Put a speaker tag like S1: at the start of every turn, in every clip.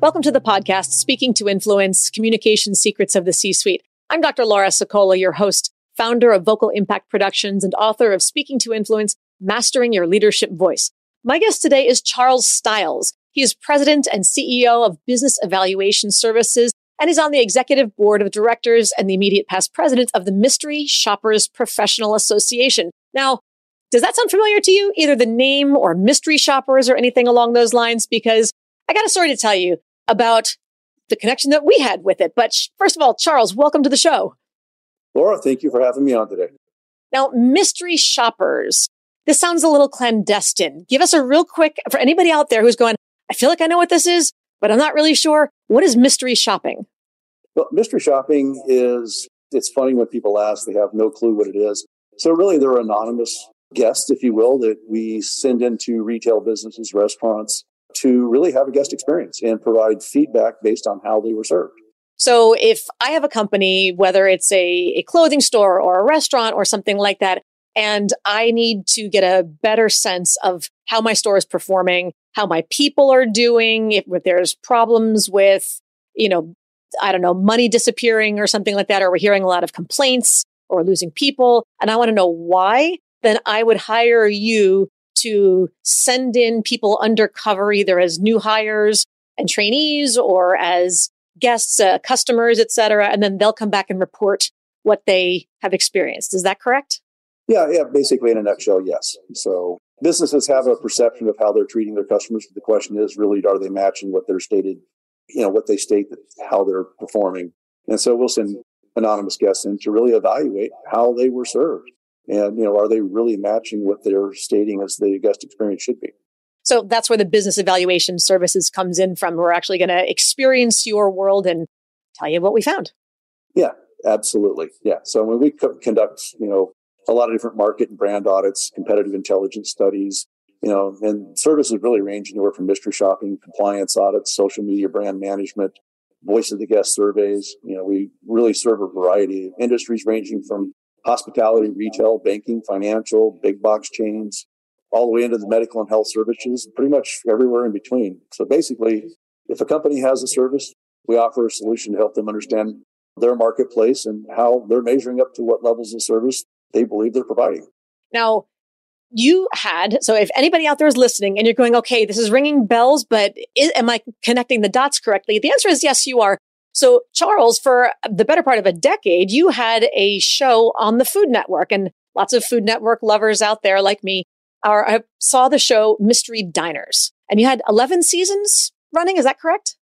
S1: Welcome to the podcast, Speaking to Influence, Communication Secrets of the C-Suite. I'm Dr. Laura Sicola, your host, founder of Vocal Impact Productions and author of Speaking to Influence, Mastering Your Leadership Voice. My guest today is Charles Stiles. He is president and CEO of Business Evaluation Services, and is on the executive board of directors and the immediate past president of the Mystery Shoppers Professional Association. Now, does that sound familiar to you? Either the name or mystery shoppers or anything along those lines? Because I got a story to tell you about the connection that we had with it. But first of all, Charles, welcome to the show.
S2: Laura, thank you for having me on today.
S1: Now, mystery shoppers. This sounds a little clandestine. Give us a real quick, for anybody out there who's going, I feel like I know what this is, but I'm not really sure. What is mystery shopping?
S2: Well, mystery shopping is, it's funny when people ask, they have no clue what it is. So really, they're anonymous guests, if you will, that we send into retail businesses, restaurants to really have a guest experience and provide feedback based on how they were served.
S1: So if I have a company, whether it's a, a clothing store or a restaurant or something like that, and I need to get a better sense of how my store is performing, how my people are doing, if, if there's problems with, you know, I don't know, money disappearing or something like that, or we're hearing a lot of complaints or losing people, and I want to know why, then I would hire you to send in people undercover, either as new hires and trainees or as guests, uh, customers, et cetera, and then they'll come back and report what they have experienced. Is that correct?
S2: Yeah, yeah, basically in a nutshell, yes. So businesses have a perception of how they're treating their customers. The question is really, are they matching what they're stated, you know, what they state how they're performing? And so we'll send anonymous guests in to really evaluate how they were served. And, you know, are they really matching what they're stating as the guest experience should be?
S1: So that's where the business evaluation services comes in from. We're actually going to experience your world and tell you what we found.
S2: Yeah, absolutely. Yeah. So when we co- conduct, you know, a lot of different market and brand audits, competitive intelligence studies, you know, and services really range anywhere from mystery shopping, compliance audits, social media brand management, voice of the guest surveys. You know, we really serve a variety of industries ranging from hospitality, retail, banking, financial, big box chains, all the way into the medical and health services, pretty much everywhere in between. So basically, if a company has a service, we offer a solution to help them understand their marketplace and how they're measuring up to what levels of service they believe they're providing.
S1: Now, you had, so if anybody out there is listening and you're going, okay, this is ringing bells, but is, am I connecting the dots correctly? The answer is yes, you are. So, Charles, for the better part of a decade, you had a show on the Food Network, and lots of Food Network lovers out there like me are, I saw the show Mystery Diners, and you had 11 seasons running. Is that correct?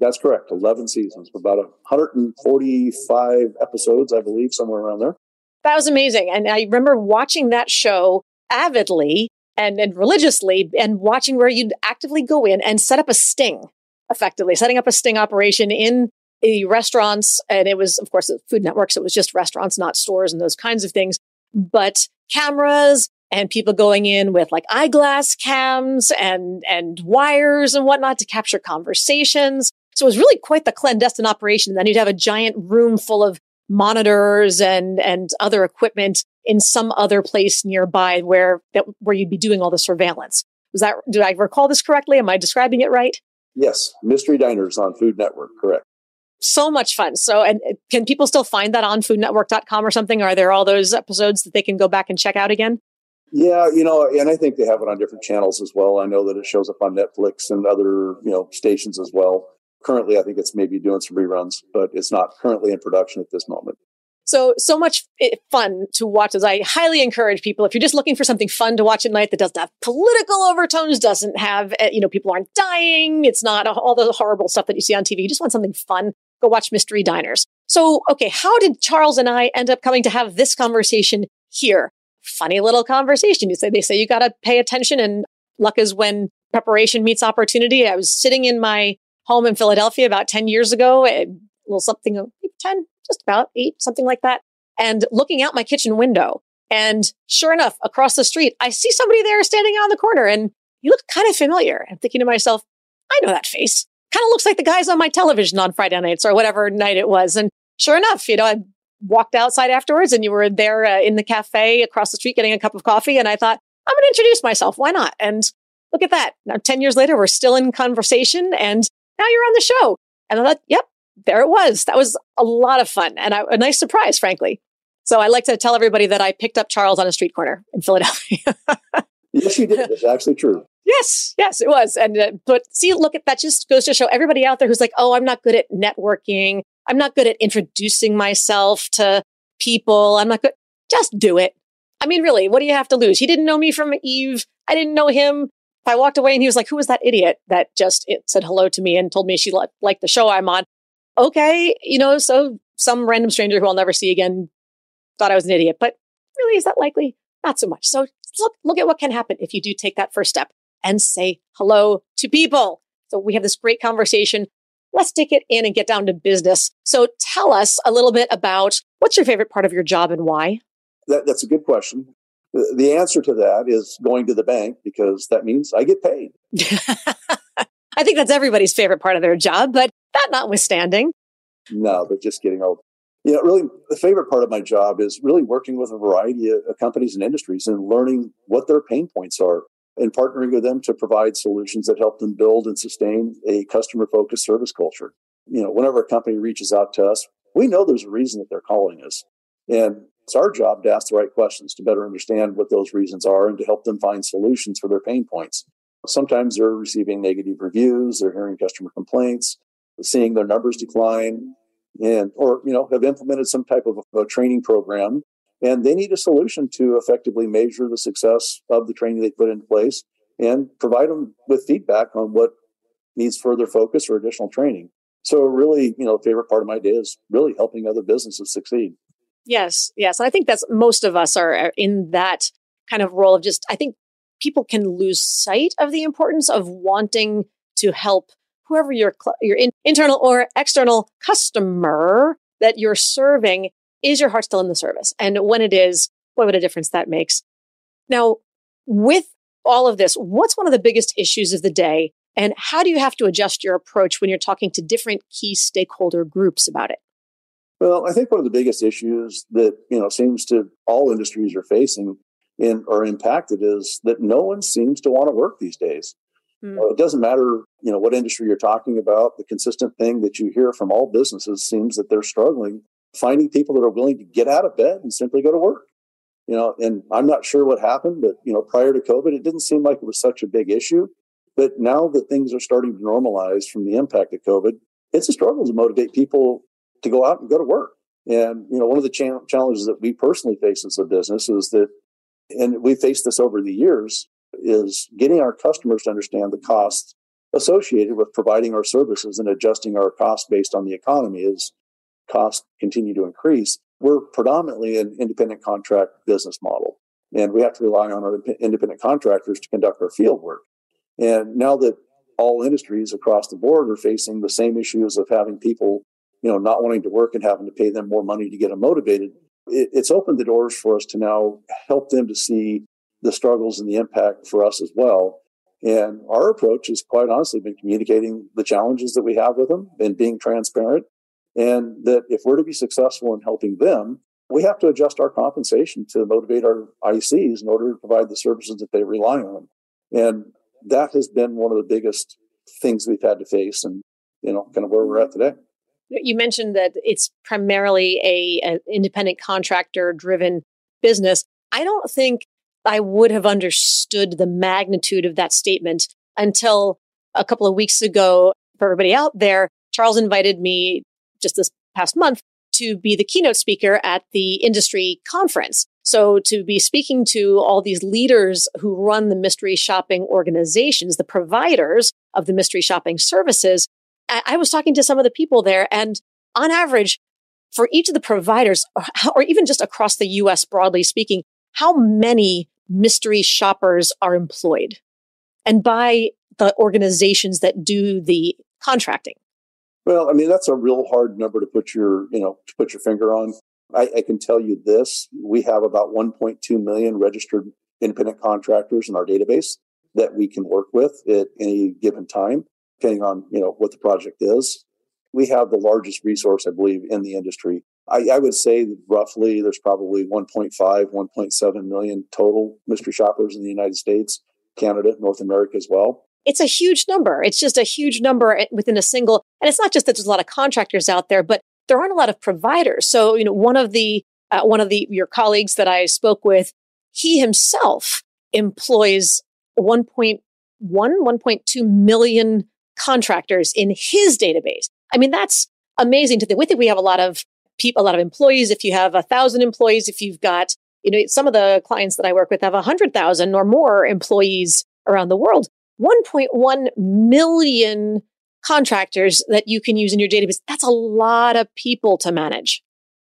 S2: That's correct. 11 seasons, about 145 episodes, I believe, somewhere around there.
S1: That was amazing. And I remember watching that show avidly and, and religiously and watching where you'd actively go in and set up a sting, effectively setting up a sting operation in the restaurants. And it was, of course, Food Network. So it was just restaurants, not stores and those kinds of things. But cameras and people going in with like eyeglass cams and, and wires and whatnot to capture conversations. So it was really quite the clandestine operation. Then you'd have a giant room full of monitors and, and other equipment in some other place nearby where that, where you'd be doing all the surveillance. Was that, did I recall this correctly? Am I describing it right?
S2: Yes. Mystery Diners on Food Network. Correct.
S1: So much fun. So, and can people still find that on foodnetwork.com or something? Are there all those episodes that they can go back and check out again?
S2: Yeah, you know, and I think they have it on different channels as well. I know that it shows up on Netflix and other, you know, stations as well currently, I think it's maybe doing some reruns, but it's not currently in production at this moment.
S1: So, so much fun to watch as I highly encourage people. If you're just looking for something fun to watch at night that doesn't have political overtones, doesn't have, eh, you know, people aren't dying. It's not all the horrible stuff that you see on TV. You just want something fun. Go watch Mystery Diners. So, okay. How did Charles and I end up coming to have this conversation here? Funny little conversation. You say, they say you got to pay attention and luck is when preparation meets opportunity. I was sitting in my home in Philadelphia about 10 years ago, a little something, 10, just about eight, something like that. And looking out my kitchen window. And sure enough, across the street, I see somebody there standing on the corner and he looked kind of familiar. I'm thinking to myself, I know that face. Kind of looks like the guys on my television on Friday nights or whatever night it was. And sure enough, you know, I walked outside afterwards and you were there uh, in the cafe across the street getting a cup of coffee. And I thought, I'm going to introduce myself. Why not? And look at that. Now, 10 years later, we're still in conversation and now you're on the show. And I thought, yep, there it was. That was a lot of fun and a nice surprise, frankly. So I like to tell everybody that I picked up Charles on a street corner in Philadelphia.
S2: yes, you did. It's actually true.
S1: Yes, yes, it was. And uh, but see, look at that. Just goes to show everybody out there who's like, oh, I'm not good at networking. I'm not good at introducing myself to people. I'm not good. Just do it. I mean, really, what do you have to lose? He didn't know me from Eve. I didn't know him. If I walked away and he was like, who was that idiot that just said hello to me and told me she li- liked the show I'm on? Okay, you know, so some random stranger who I'll never see again thought I was an idiot, but really, is that likely? Not so much. So look, look at what can happen if you do take that first step and say hello to people. So we have this great conversation. Let's take it in and get down to business. So tell us a little bit about what's your favorite part of your job and why?
S2: That, that's a good question. The, the answer to that is going to the bank because that means I get paid.
S1: I think that's everybody's favorite part of their job, but that notwithstanding.
S2: No, but just getting old. You know, really, the favorite part of my job is really working with a variety of companies and industries and learning what their pain points are and partnering with them to provide solutions that help them build and sustain a customer focused service culture. You know, whenever a company reaches out to us, we know there's a reason that they're calling us. And it's our job to ask the right questions to better understand what those reasons are and to help them find solutions for their pain points. Sometimes they're receiving negative reviews, they're hearing customer complaints, seeing their numbers decline, and or you know have implemented some type of a, a training program and they need a solution to effectively measure the success of the training they put in place and provide them with feedback on what needs further focus or additional training. So really, you know, favorite part of my day is really helping other businesses succeed.
S1: Yes, yes. I think that's most of us are uh, in that kind of role of just I think people can lose sight of the importance of wanting to help whoever your your in, internal or external customer that you're serving is your heart still in the service? And when it is, what would a difference that makes. Now, with all of this, what's one of the biggest issues of the day? And how do you have to adjust your approach when you're talking to different key stakeholder groups about it?
S2: Well, I think one of the biggest issues that, you know, seems to all industries are facing and are impacted is that no one seems to want to work these days. Mm. it doesn't matter, you know, what industry you're talking about. The consistent thing that you hear from all businesses seems that they're struggling finding people that are willing to get out of bed and simply go to work. You know, and I'm not sure what happened, but you know, prior to COVID, it didn't seem like it was such a big issue. But now that things are starting to normalize from the impact of COVID, it's a struggle to motivate people to go out and go to work. And you know, one of the cha- challenges that we personally face as a business is that, and we faced this over the years, is getting our customers to understand the costs associated with providing our services and adjusting our costs based on the economy is costs continue to increase, we're predominantly an independent contract business model. And we have to rely on our independent contractors to conduct our field work. And now that all industries across the board are facing the same issues of having people, you know, not wanting to work and having to pay them more money to get them motivated, it, it's opened the doors for us to now help them to see the struggles and the impact for us as well. And our approach has quite honestly been communicating the challenges that we have with them and being transparent and that if we're to be successful in helping them, we have to adjust our compensation to motivate our ICs in order to provide the services that they rely on. And that has been one of the biggest things we've had to face and, you know, kind of where we're at today.
S1: You mentioned that it's primarily a, an independent contractor driven business. I don't think I would have understood the magnitude of that statement until a couple of weeks ago. For everybody out there, Charles invited me just this past month to be the keynote speaker at the industry conference. So to be speaking to all these leaders who run the mystery shopping organizations, the providers of the mystery shopping services, I was talking to some of the people there and on average, for each of the providers, or even just across the US broadly speaking, how many mystery shoppers are employed? And by the organizations that do the contracting?
S2: Well, I mean, that's a real hard number to put your, you know, to put your finger on. I, I can tell you this: we have about 1.2 million registered independent contractors in our database that we can work with at any given time, depending on you know what the project is. We have the largest resource, I believe, in the industry. I, I would say roughly there's probably 1.5, 1.7 million total mystery shoppers in the United States, Canada, North America as well
S1: it's a huge number. It's just a huge number within a single. And it's not just that there's a lot of contractors out there, but there aren't a lot of providers. So, you know, one of the, uh, one of the, your colleagues that I spoke with, he himself employs 1.1, 1.2 million contractors in his database. I mean, that's amazing to think. We think we have a lot of people, a lot of employees. If you have a thousand employees, if you've got, you know, some of the clients that I work with have a hundred thousand or more employees around the world. 1.1 million contractors that you can use in your database. That's a lot of people to manage.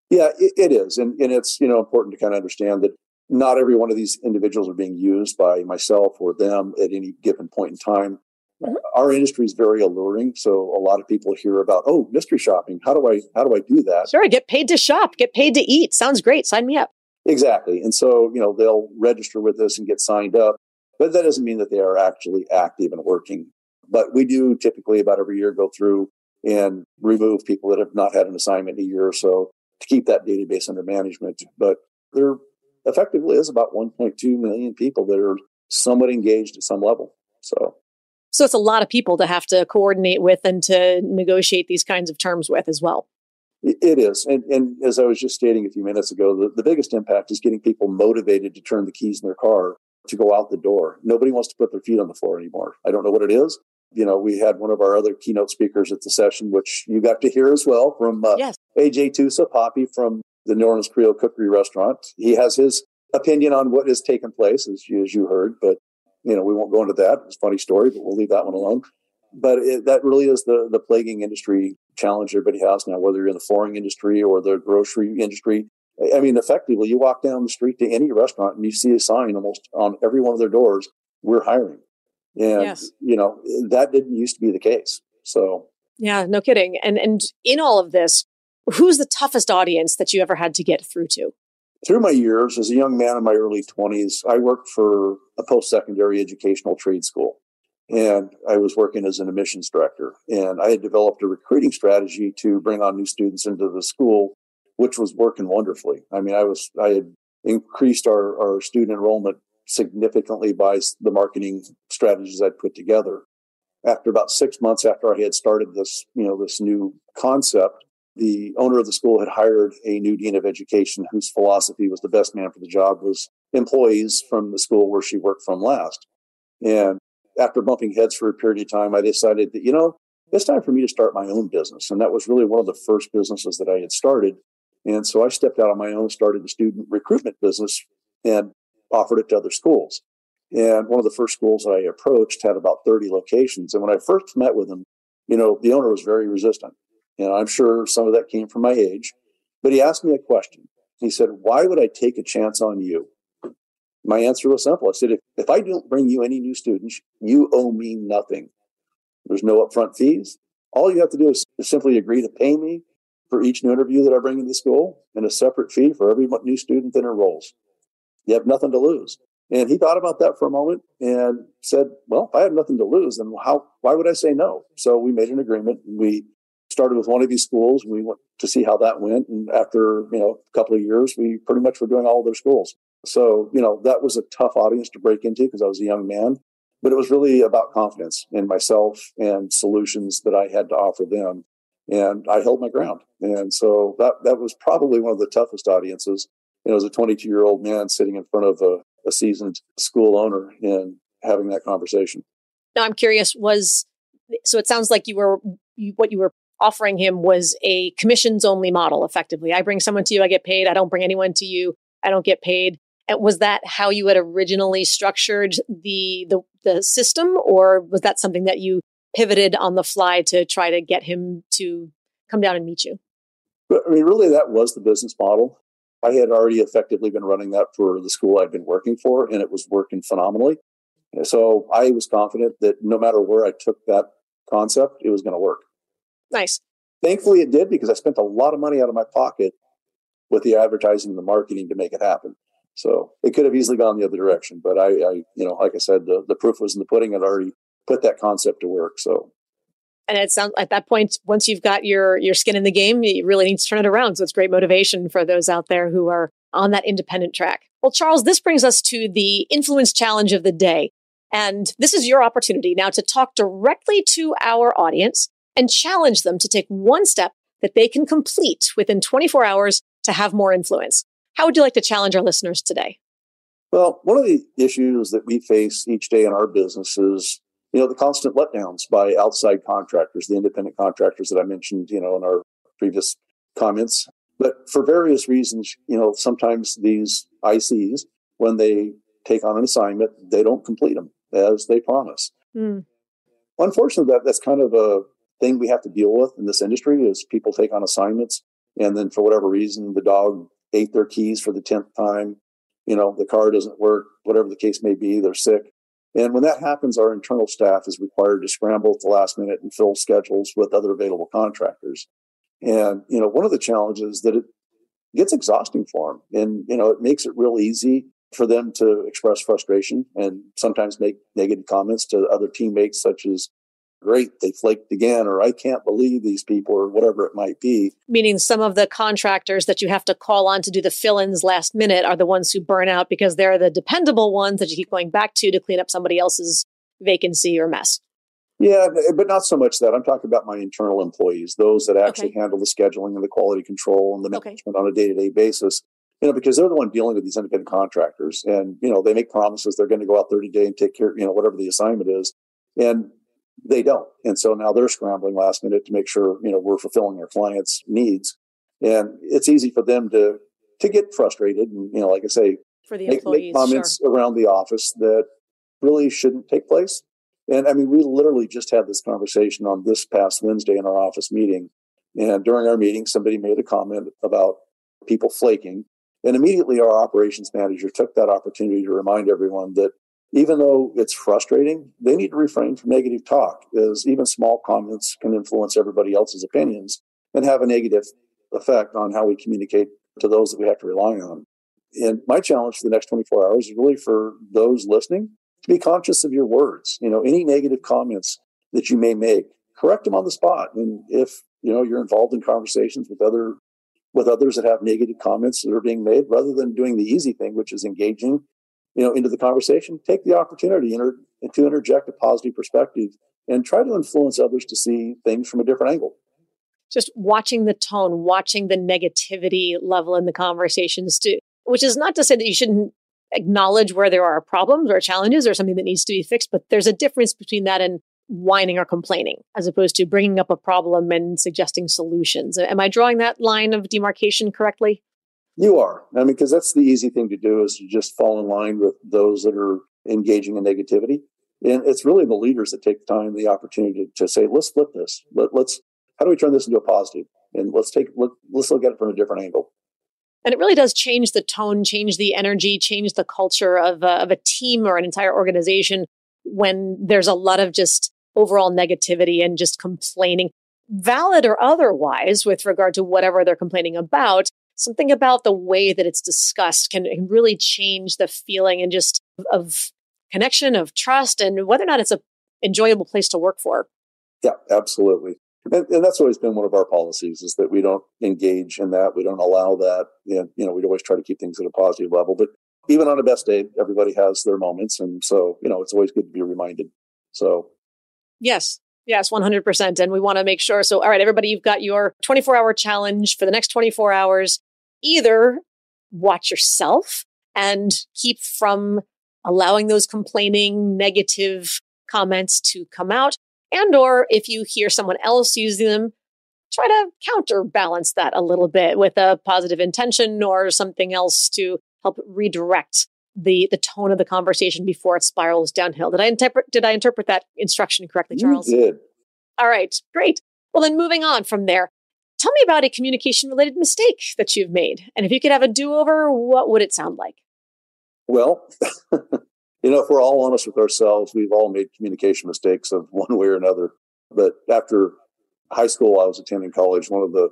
S2: Yeah, it, it is. And, and it's, you know, important to kind of understand that not every one of these individuals are being used by myself or them at any given point in time. Mm-hmm. Our industry is very alluring, so a lot of people hear about, oh, mystery shopping. How do I how do I do that?
S1: Sure, get paid to shop, get paid to eat. Sounds great. Sign me up.
S2: Exactly. And so, you know, they'll register with us and get signed up. But that doesn't mean that they are actually active and working. But we do typically about every year go through and remove people that have not had an assignment in a year or so to keep that database under management. But there effectively is about 1.2 million people that are somewhat engaged at some level. So
S1: so it's a lot of people to have to coordinate with and to negotiate these kinds of terms with as well.
S2: It is. And, and as I was just stating a few minutes ago, the, the biggest impact is getting people motivated to turn the keys in their car to go out the door. Nobody wants to put their feet on the floor anymore. I don't know what it is. You know, we had one of our other keynote speakers at the session, which you got to hear as well from uh, yes. AJ Tusa, Poppy from the New Orleans Creole Cookery Restaurant. He has his opinion on what has taken place, as you, as you heard, but you know, we won't go into that. It's a funny story, but we'll leave that one alone. But it, that really is the, the plaguing industry challenge everybody has now, whether you're in the flooring industry or the grocery industry. I mean, effectively, you walk down the street to any restaurant and you see a sign almost on every one of their doors, we're hiring. And, yes. you know, that didn't used to be the case. So,
S1: yeah, no kidding. And, and in all of this, who's the toughest audience that you ever had to get through to?
S2: Through my years as a young man in my early 20s, I worked for a post secondary educational trade school. And I was working as an admissions director. And I had developed a recruiting strategy to bring on new students into the school which was working wonderfully. I mean, I was, I had increased our, our student enrollment significantly by the marketing strategies I'd put together. After about six months after I had started this, you know, this new concept, the owner of the school had hired a new dean of education whose philosophy was the best man for the job was employees from the school where she worked from last. And after bumping heads for a period of time, I decided that, you know, it's time for me to start my own business. And that was really one of the first businesses that I had started. And so I stepped out on my own, started a student recruitment business and offered it to other schools. And one of the first schools that I approached had about 30 locations. And when I first met with him, you know, the owner was very resistant. And I'm sure some of that came from my age. But he asked me a question. He said, Why would I take a chance on you? My answer was simple. I said, If, if I don't bring you any new students, you owe me nothing. There's no upfront fees. All you have to do is simply agree to pay me for each new interview that I bring into the school and a separate fee for every new student that enrolls. You have nothing to lose. And he thought about that for a moment and said, well, if I have nothing to lose, then how, why would I say no? So we made an agreement. We started with one of these schools. We went to see how that went. And after, you know, a couple of years, we pretty much were doing all of their schools. So, you know, that was a tough audience to break into because I was a young man, but it was really about confidence in myself and solutions that I had to offer them and I held my ground. And so that that was probably one of the toughest audiences. You know, as a 22 year old man sitting in front of a, a seasoned school owner and having that conversation.
S1: Now, I'm curious. Was so? It sounds like you were you, what you were offering him was a commissions only model. Effectively, I bring someone to you, I get paid. I don't bring anyone to you, I don't get paid. And was that how you had originally structured the the the system, or was that something that you pivoted on the fly to try to get him to come down and meet you?
S2: I mean, really, that was the business model. I had already effectively been running that for the school I'd been working for, and it was working phenomenally. So I was confident that no matter where I took that concept, it was going to work.
S1: Nice.
S2: Thankfully, it did because I spent a lot of money out of my pocket with the advertising and the marketing to make it happen. So it could have easily gone the other direction, but I, I you know, like I said, the, the proof was in the pudding. I'd already put that concept to work. So.
S1: And it sounds at that point once you've got your your skin in the game you really need to turn it around. So it's great motivation for those out there who are on that independent track. Well charles this brings us to the influence challenge of the day. And this is your opportunity now to talk directly to our audience and challenge them to take one step that they can complete within 24 hours to have more influence. How would you like to challenge our listeners today?
S2: Well one of the issues that we face each day in our business is you know, the constant letdowns by outside contractors, the independent contractors that I mentioned, you know, in our previous comments. But for various reasons, you know, sometimes these ICs, when they take on an assignment, they don't complete them as they promise. Mm. Unfortunately, that, that's kind of a thing we have to deal with in this industry is people take on assignments and then for whatever reason, the dog ate their keys for the 10th time. You know, the car doesn't work, whatever the case may be, they're sick. And when that happens, our internal staff is required to scramble at the last minute and fill schedules with other available contractors. And, you know, one of the challenges that it gets exhausting for them. And, you know, it makes it real easy for them to express frustration and sometimes make negative comments to other teammates, such as great, they flaked again, or I can't believe these people, or whatever it might be.
S1: Meaning some of the contractors that you have to call on to do the fill ins last minute are the ones who burn out because they're the dependable ones that you keep going back to to clean up somebody else's vacancy or mess.
S2: Yeah, but not so much that. I'm talking about my internal employees, those that actually okay. handle the scheduling and the quality control and the management okay. on a day to day basis. You know, because they're the one dealing with these independent contractors, and you know they make promises they're going to go out 30 day and take care, you know, whatever the assignment is, and they don't. And so now they're scrambling last minute to make sure, you know, we're fulfilling our clients' needs. And it's easy for them to to get frustrated and, you know, like I say,
S1: for the
S2: make, make comments
S1: sure.
S2: around the office that really shouldn't take place. And I mean, we literally just had this conversation on this past Wednesday in our office meeting. And during our meeting, somebody made a comment about people flaking. And immediately our operations manager took that opportunity to remind everyone that even though it's frustrating, they need to refrain from negative talk, as even small comments can influence everybody else's opinions and have a negative effect on how we communicate to those that we have to rely on. And my challenge for the next 24 hours is really for those listening to be conscious of your words. You know, any negative comments that you may make, correct them on the spot. And if, you know, you're involved in conversations with other with others that have negative comments that are being made, rather than doing the easy thing, which is engaging you know, into the conversation, take the opportunity inter- to interject a positive perspective and try to influence others to see things from a different angle.
S1: Just watching the tone, watching the negativity level in the conversations too, which is not to say that you shouldn't acknowledge where there are problems or challenges or something that needs to be fixed, but there's a difference between that and whining or complaining as opposed to bringing up a problem and suggesting solutions. Am I drawing that line of demarcation correctly?
S2: You are. I mean, because that's the easy thing to do is to just fall in line with those that are engaging in negativity. And it's really the leaders that take the time, the opportunity to, to say, let's flip this. Let, let's, how do we turn this into a positive? And let's take, let, let's look at it from a different angle.
S1: And it really does change the tone, change the energy, change the culture of a, of a team or an entire organization when there's a lot of just overall negativity and just complaining, valid or otherwise, with regard to whatever they're complaining about something about the way that it's discussed can, can really change the feeling and just of connection, of trust, and whether or not it's a enjoyable place to work for.
S2: Yeah, absolutely. And, and, that's always been one of our policies is that we don't engage in that. We don't allow that. And, you know, we'd always try to keep things at a positive level. But even on a best day, everybody has their moments. And so, you know, it's always good to be reminded. So,
S1: yes, Yes, 100%. And we want to make sure. So, all right, everybody, you've got your 24 hour challenge for the next 24 hours either watch yourself and keep from allowing those complaining negative comments to come out and or if you hear someone else using them try to counterbalance that a little bit with a positive intention or something else to help redirect the the tone of the conversation before it spirals downhill. Did I interpret did I interpret that instruction correctly, Charles?
S2: You did.
S1: All right, great. Well, then moving on from there, Tell me about a communication related mistake that you've made. And if you could have a do over, what would it sound like?
S2: Well, you know, if we're all honest with ourselves, we've all made communication mistakes of one way or another. But after high school, I was attending college. One of the,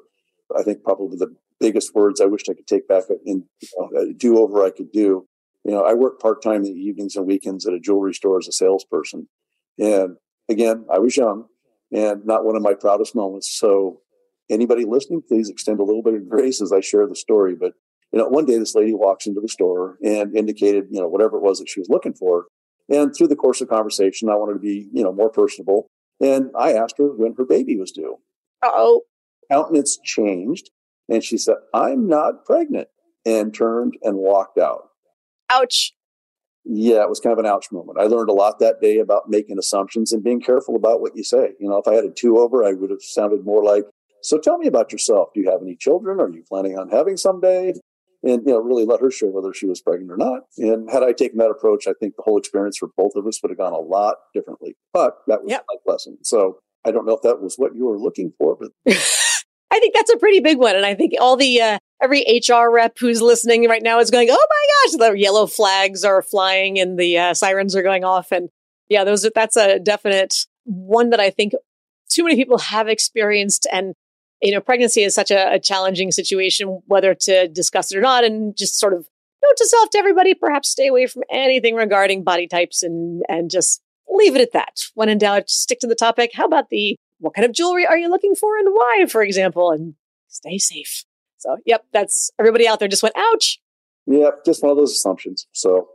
S2: I think probably the biggest words I wished I could take back in you know, do over I could do. You know, I worked part time in the evenings and weekends at a jewelry store as a salesperson. And again, I was young and not one of my proudest moments. So anybody listening, please extend a little bit of grace as I share the story. But you know, one day this lady walks into the store and indicated, you know, whatever it was that she was looking for. And through the course of conversation, I wanted to be, you know, more personable. And I asked her when her baby was due.
S1: Uh oh.
S2: Countenance changed. And she said, I'm not pregnant, and turned and walked out.
S1: Ouch.
S2: Yeah, it was kind of an ouch moment. I learned a lot that day about making assumptions and being careful about what you say. You know, if I had a two over, I would have sounded more like, So tell me about yourself. Do you have any children? Are you planning on having someday? And, you know, really let her share whether she was pregnant or not. And had I taken that approach, I think the whole experience for both of us would have gone a lot differently. But that was yep. my lesson. So I don't know if that was what you were looking for, but
S1: I think that's a pretty big one. And I think all the, uh, every HR rep who's listening right now is going, Oh my gosh, the yellow flags are flying and the uh, sirens are going off. And yeah, those, that's a definite one that I think too many people have experienced. And, you know, pregnancy is such a, a challenging situation, whether to discuss it or not. And just sort of note to self to everybody, perhaps stay away from anything regarding body types and, and just leave it at that. When in doubt, stick to the topic. How about the what kind of jewelry are you looking for and why, for example, and stay safe. So, yep, that's everybody out there just went, ouch.
S2: Yeah, just one of those assumptions. So,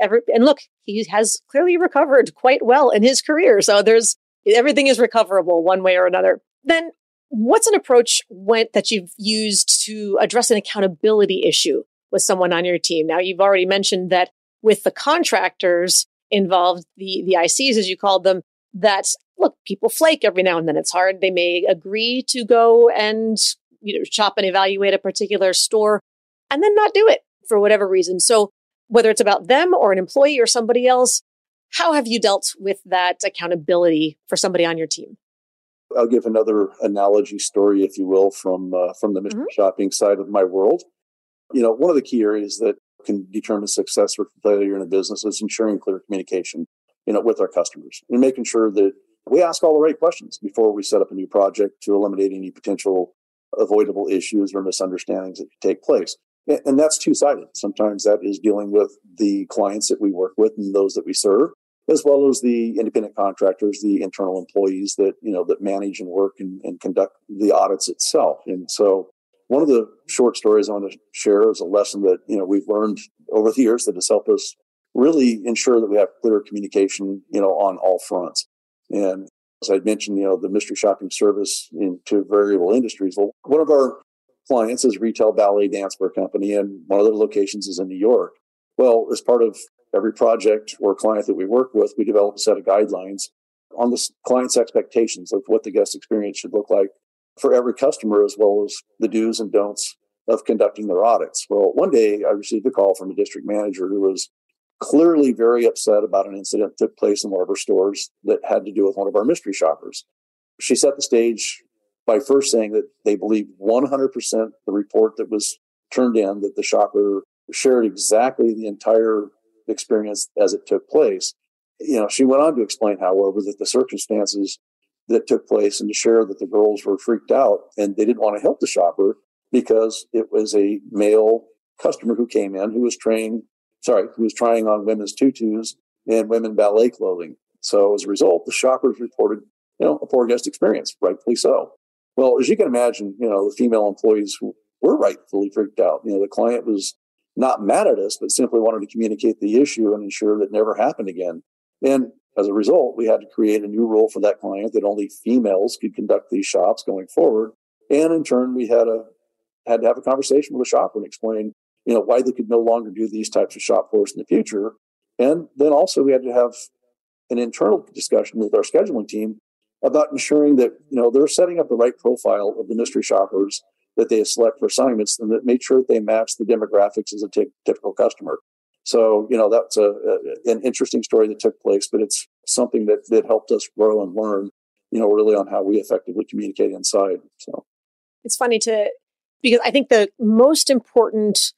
S1: Every, and look, he has clearly recovered quite well in his career. So, there's everything is recoverable one way or another. Then, what's an approach went that you've used to address an accountability issue with someone on your team? Now, you've already mentioned that with the contractors involved, the the ICs as you called them, that look, people flake every now and then. It's hard. They may agree to go and you know shop and evaluate a particular store and then not do it for whatever reason. So whether it's about them or an employee or somebody else, how have you dealt with that accountability for somebody on your team?
S2: I'll give another analogy story, if you will, from uh, from the mystery mm-hmm. shopping side of my world. You know, one of the key areas that can determine success or failure in a business is ensuring clear communication, you know, with our customers and making sure that we ask all the right questions before we set up a new project to eliminate any potential avoidable issues or misunderstandings that could take place. And that's two sided. Sometimes that is dealing with the clients that we work with and those that we serve, as well as the independent contractors, the internal employees that, you know, that manage and work and, and conduct the audits itself. And so one of the short stories I want to share is a lesson that, you know, we've learned over the years that has helped us really ensure that we have clear communication, you know, on all fronts. And as I mentioned, you know, the mystery shopping service into variable industries. Well, one of our clients is retail ballet dance for a company, and one of their locations is in New York. Well, as part of every project or client that we work with, we develop a set of guidelines on the client's expectations of what the guest experience should look like for every customer, as well as the do's and don'ts of conducting their audits. Well, one day I received a call from a district manager who was clearly very upset about an incident that took place in one of our stores that had to do with one of our mystery shoppers. She set the stage by first saying that they believed 100% the report that was turned in that the shopper shared exactly the entire experience as it took place. You know, she went on to explain, however, that the circumstances that took place and to share that the girls were freaked out and they didn't want to help the shopper because it was a male customer who came in who was trained sorry, who was trying on women's tutus and women ballet clothing. So as a result, the shoppers reported, you know, a poor guest experience, rightfully so. Well, as you can imagine, you know, the female employees were rightfully freaked out. You know, the client was not mad at us, but simply wanted to communicate the issue and ensure that never happened again. And as a result, we had to create a new rule for that client that only females could conduct these shops going forward. And in turn, we had a had to have a conversation with the shopper and explain you know, why they could no longer do these types of shop floors in the future. And then also we had to have an internal discussion with our scheduling team about ensuring that, you know, they're setting up the right profile of the mystery shoppers that they select for assignments and that made sure that they match the demographics as a t- typical customer. So, you know, that's a, a, an interesting story that took place, but it's something that, that helped us grow and learn, you know, really on how we effectively communicate inside. So
S1: it's funny to, because I think the most important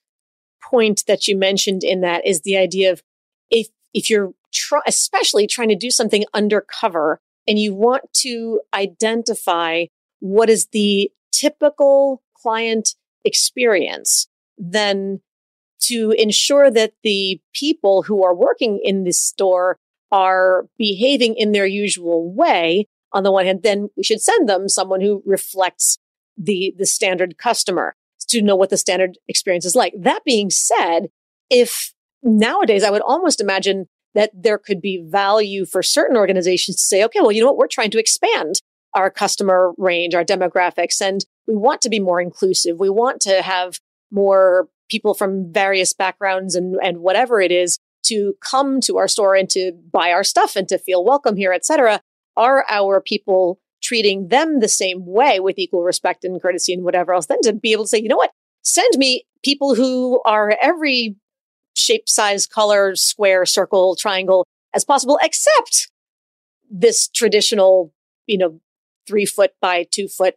S1: point that you mentioned in that is the idea of if if you're try, especially trying to do something undercover and you want to identify what is the typical client experience, then to ensure that the people who are working in this store are behaving in their usual way, on the one hand, then we should send them someone who reflects the, the standard customer to know what the standard experience is like. That being said, if nowadays I would almost imagine that there could be value for certain organizations to say, okay, well, you know what? We're trying to expand our customer range, our demographics, and we want to be more inclusive. We want to have more people from various backgrounds and, and whatever it is to come to our store and to buy our stuff and to feel welcome here, etc. Are our people treating them the same way with equal respect and courtesy and whatever else? Then to be able to say, you know what? Send me people who are every shape, size, color, square, circle, triangle as possible, except this traditional, you know, three foot by two foot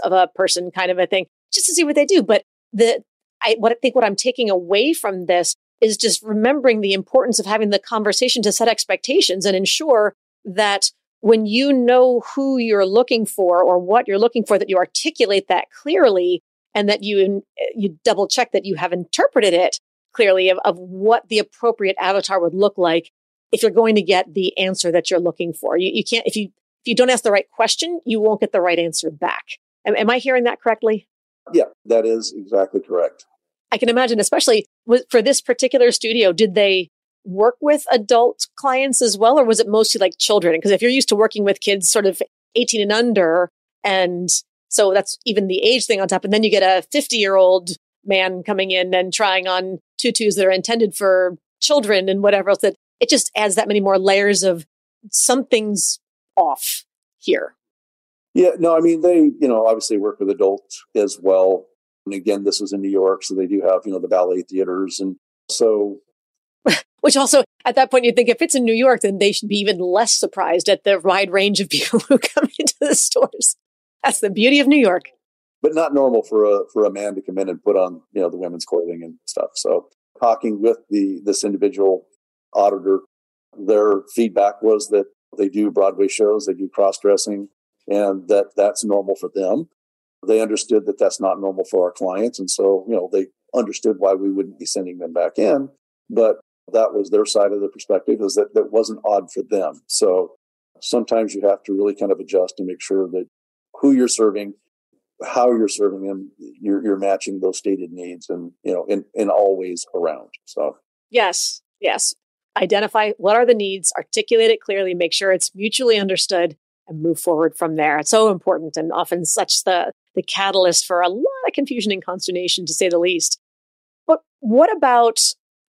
S1: of a person kind of a thing, just to see what they do. But the, I, what I think what I'm taking away from this is just remembering the importance of having the conversation to set expectations and ensure that when you know who you're looking for or what you're looking for, that you articulate that clearly and that you, you double check that you have interpreted it clearly of, of what the appropriate avatar would look like if you're going to get the answer that you're looking for. You, you can't, if you, if you don't ask the right question, you won't get the right answer back. Am, am I hearing that correctly?
S2: Yeah, that is exactly correct.
S1: I can imagine, especially with, for this particular studio, did they work with adult clients as well, or was it mostly like children? Because if you're used to working with kids sort of 18 and under, and so that's even the age thing on top, and then you get a 50 year old man coming in and trying on tutus that are intended for children and whatever else that it just adds that many more layers of something's off here.
S2: Yeah, no, I mean they, you know, obviously work with adults as well. And again, this was in New York, so they do have, you know, the ballet theaters and so
S1: which also at that point you'd think if it's in New York, then they should be even less surprised at the wide range of people who come into the stores. That's the beauty of New York
S2: but not normal for a for a man to come in and put on you know the women's clothing and stuff. So talking with the this individual auditor, their feedback was that they do Broadway shows, they do cross dressing, and that that's normal for them. They understood that that's not normal for our clients, and so you know they understood why we wouldn't be sending them back in. But that was their side of the perspective is that that wasn't odd for them. So sometimes you have to really kind of adjust and make sure that who you're serving how you're serving them, you're, you're matching those stated needs and, you know, in, in all ways around. So,
S1: yes, yes. Identify what are the needs, articulate it clearly, make sure it's mutually understood and move forward from there. It's so important and often such the, the catalyst for a lot of confusion and consternation, to say the least. But what about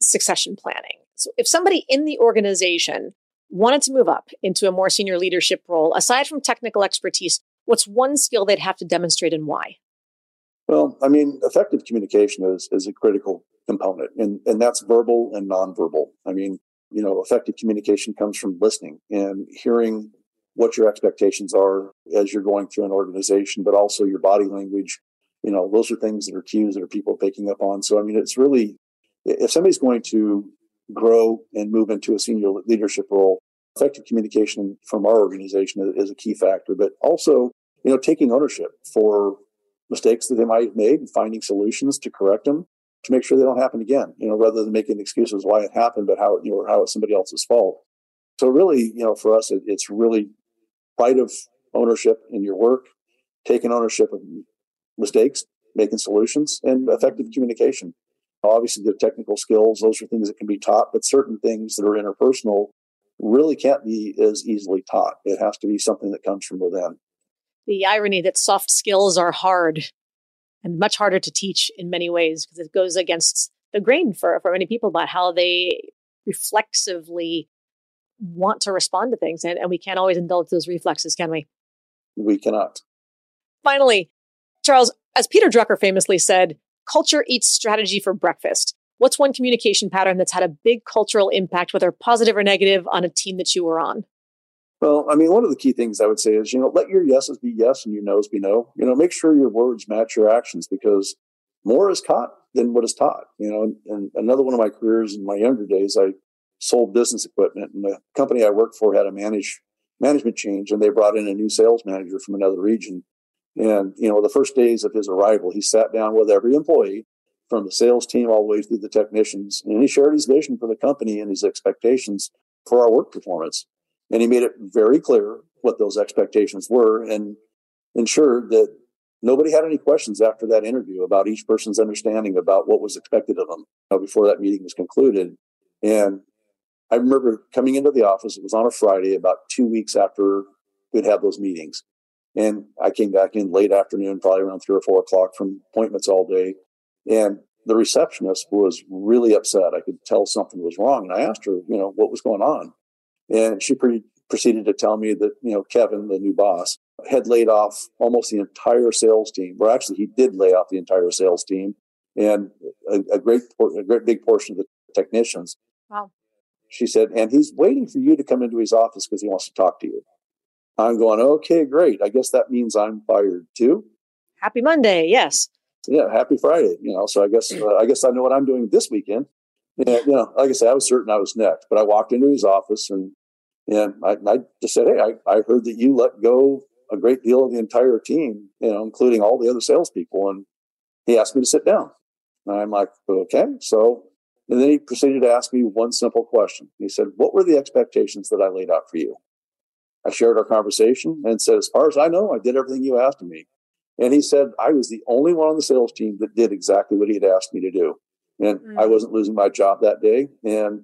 S1: succession planning? So if somebody in the organization wanted to move up into a more senior leadership role, aside from technical expertise, what's one skill they'd have to demonstrate and why?
S2: Well, I mean, effective communication is, is a critical component, and, and that's verbal and nonverbal. I mean, you know, effective communication comes from listening and hearing what your expectations are as you're going through an organization, but also your body language. You know, those are things that are cues that are people picking up on. So, I mean, it's really, if somebody's going to grow and move into a senior leadership role, effective communication from our organization is a key factor, but also, you know, taking ownership for mistakes that they might have made and finding solutions to correct them to make sure they don't happen again, you know, rather than making excuses why it happened, but how, you know, how it's somebody else's fault. So really, you know, for us, it, it's really pride of ownership in your work, taking ownership of mistakes, making solutions, and effective communication. Obviously, the technical skills, those are things that can be taught, but certain things that are interpersonal really can't be as easily taught. It has to be something that comes from within.
S1: The irony that soft skills are hard and much harder to teach in many ways because it goes against the grain for, for many people about how they reflexively want to respond to things. And, and we can't always indulge those reflexes, can we?
S2: We cannot.
S1: Finally, Charles, as Peter Drucker famously said, culture eats strategy for breakfast. What's one communication pattern that's had a big cultural impact, whether positive or negative, on a team that you were on?
S2: Well, I mean, one of the key things I would say is, you know, let your yeses be yes and your nos be no. You know, make sure your words match your actions because more is caught than what is taught. You know, and, and another one of my careers in my younger days, I sold business equipment and the company I worked for had a manage management change and they brought in a new sales manager from another region. And, you know, the first days of his arrival, he sat down with every employee from the sales team all the way through the technicians. And he shared his vision for the company and his expectations for our work performance. And he made it very clear what those expectations were and ensured that nobody had any questions after that interview about each person's understanding about what was expected of them before that meeting was concluded. And I remember coming into the office, it was on a Friday, about two weeks after we'd have those meetings. And I came back in late afternoon, probably around three or four o'clock from appointments all day. And the receptionist was really upset. I could tell something was wrong. And I asked her, you know, what was going on. And she pre- proceeded to tell me that, you know, Kevin, the new boss, had laid off almost the entire sales team. Or actually, he did lay off the entire sales team and a, a great, a great big portion of the technicians.
S1: Wow.
S2: She said, and he's waiting for you to come into his office because he wants to talk to you. I'm going, okay, great. I guess that means I'm fired too.
S1: Happy Monday. Yes.
S2: Yeah. Happy Friday. You know, so I guess, uh, I guess I know what I'm doing this weekend. And, you know, like I said, I was certain I was next, but I walked into his office and, and I, I just said, Hey, I, I heard that you let go a great deal of the entire team, you know, including all the other salespeople. And he asked me to sit down. And I'm like, okay. So, and then he proceeded to ask me one simple question. He said, What were the expectations that I laid out for you? I shared our conversation and said, As far as I know, I did everything you asked of me. And he said, I was the only one on the sales team that did exactly what he had asked me to do. And mm-hmm. I wasn't losing my job that day. And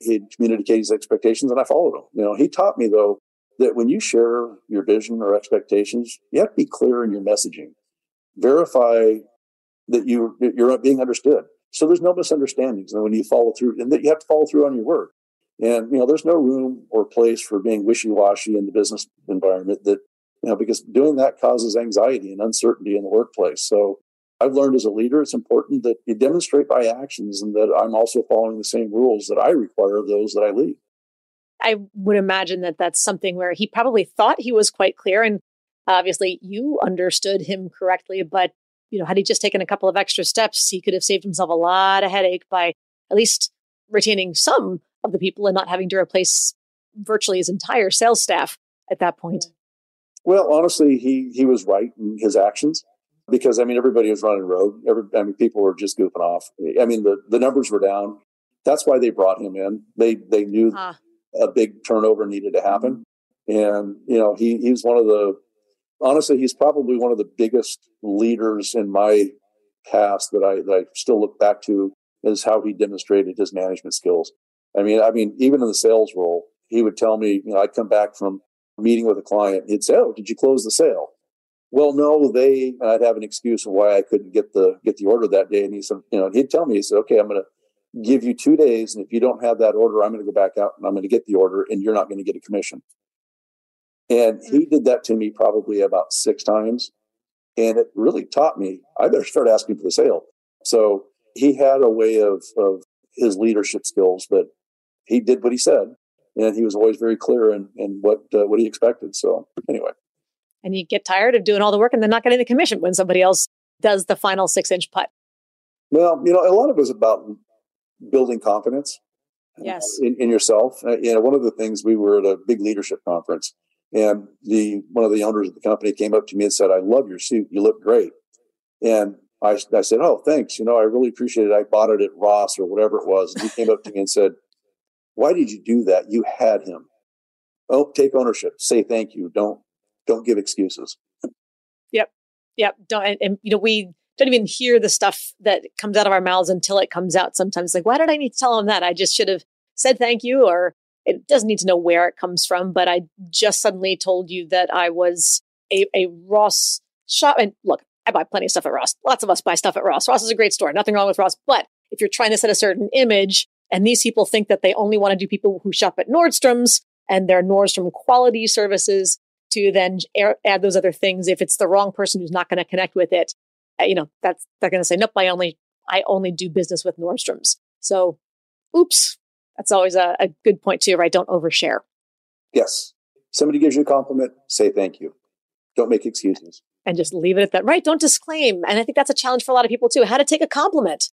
S2: he communicated his expectations and I followed him. You know, he taught me though that when you share your vision or expectations, you have to be clear in your messaging. Verify that you you're being understood. So there's no misunderstandings. And when you follow through, and that you have to follow through on your word. And you know, there's no room or place for being wishy-washy in the business environment. That you know, because doing that causes anxiety and uncertainty in the workplace. So I've learned as a leader, it's important that you demonstrate by actions, and that I'm also following the same rules that I require of those that I lead.
S1: I would imagine that that's something where he probably thought he was quite clear, and obviously you understood him correctly, but you know, had he just taken a couple of extra steps, he could have saved himself a lot of headache by at least retaining some of the people and not having to replace virtually his entire sales staff at that point.
S2: Well, honestly, he he was right in his actions because I mean everybody was running rogue. Every, I mean people were just goofing off. I mean the the numbers were down. That's why they brought him in. They they knew huh. a big turnover needed to happen, and you know he he was one of the honestly, he's probably one of the biggest leaders in my past that I, that I still look back to is how he demonstrated his management skills. I mean, I mean, even in the sales role, he would tell me, you know, I'd come back from meeting with a client. He'd say, "Oh, did you close the sale?" Well, no, they. And I'd have an excuse of why I couldn't get the get the order that day. And he said, you know, he'd tell me, he said, "Okay, I'm going to give you two days, and if you don't have that order, I'm going to go back out and I'm going to get the order, and you're not going to get a commission." And he did that to me probably about six times. And it really taught me I better start asking for the sale. So he had a way of, of his leadership skills, but he did what he said. And he was always very clear in, in what uh, what he expected. So anyway.
S1: And you get tired of doing all the work and then not getting the commission when somebody else does the final six inch putt.
S2: Well, you know, a lot of it was about building confidence.
S1: Yes.
S2: In, in yourself. Uh, you know, one of the things we were at a big leadership conference and the one of the owners of the company came up to me and said, "I love your suit. You look great." And I, I said, "Oh, thanks. You know, I really appreciate it. I bought it at Ross or whatever it was." And he came up to me and said, "Why did you do that? You had him. Oh, take ownership. Say thank you. Don't don't give excuses."
S1: Yep, yep. Don't and, and you know we don't even hear the stuff that comes out of our mouths until it comes out. Sometimes, like, why did I need to tell him that? I just should have said thank you or it doesn't need to know where it comes from, but I just suddenly told you that I was a, a Ross shop. And look, I buy plenty of stuff at Ross. Lots of us buy stuff at Ross. Ross is a great store. Nothing wrong with Ross. But if you're trying to set a certain image and these people think that they only want to do people who shop at Nordstrom's and their Nordstrom quality services to then add those other things, if it's the wrong person who's not going to connect with it, uh, you know, that's, they're going to say, nope, I only, I only do business with Nordstrom's. So oops, that's always a, a good point too, right? Don't overshare.
S2: Yes. Somebody gives you a compliment, say thank you. Don't make excuses.
S1: And just leave it at that. Right. Don't disclaim. And I think that's a challenge for a lot of people too. How to take a compliment.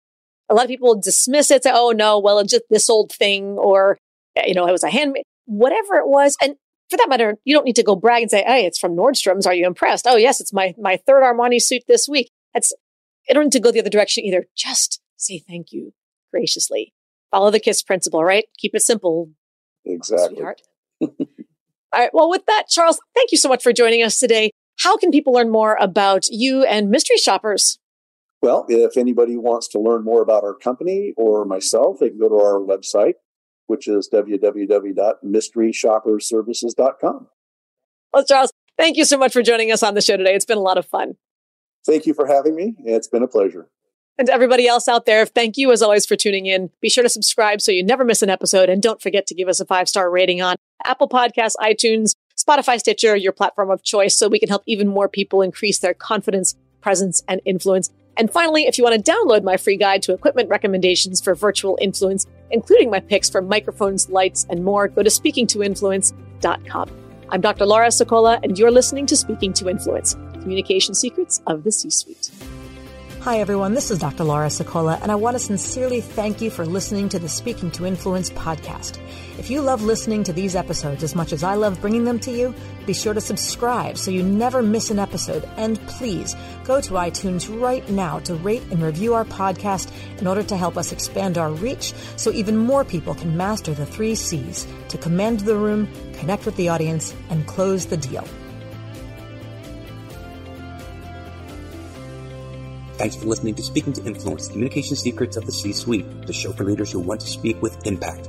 S1: A lot of people dismiss it, say, oh no, well, it's just this old thing, or, you know, it was a handmade, whatever it was. And for that matter, you don't need to go brag and say, "Hey, it's from Nordstrom's. Are you impressed?" Oh, yes, it's my my third Armani suit this week. That's you don't need to go the other direction either. Just say thank you graciously. Follow the KISS principle, right? Keep it simple.
S2: Exactly.
S1: All right. Well, with that, Charles, thank you so much for joining us today. How can people learn more about you and mystery shoppers?
S2: Well, if anybody wants to learn more about our company or myself, they can go to our website, which is www.mysteryshopperservices.com.
S1: Well, Charles, thank you so much for joining us on the show today. It's been a lot of fun.
S2: Thank you for having me. It's been a pleasure.
S1: And to everybody else out there, thank you as always for tuning in. Be sure to subscribe so you never miss an episode. And don't forget to give us a five star rating on Apple Podcasts, iTunes, Spotify, Stitcher, your platform of choice, so we can help even more people increase their confidence, presence, and influence. And finally, if you want to download my free guide to equipment recommendations for virtual influence, including my picks for microphones, lights, and more, go to speakingtoinfluence.com. I'm Dr. Laura Sicola, and you're listening to Speaking to Influence Communication Secrets of the C Suite.
S3: Hi, everyone. This is Dr. Laura Sicola, and I want to sincerely thank you for listening to the Speaking to Influence podcast. If you love listening to these episodes as much as I love bringing them to you, be sure to subscribe so you never miss an episode. And please go to iTunes right now to rate and review our podcast in order to help us expand our reach so even more people can master the three C's to command the room, connect with the audience, and close the deal.
S4: Thanks for listening to Speaking to Influence, Communication Secrets of the C-Suite, the show for leaders who want to speak with impact.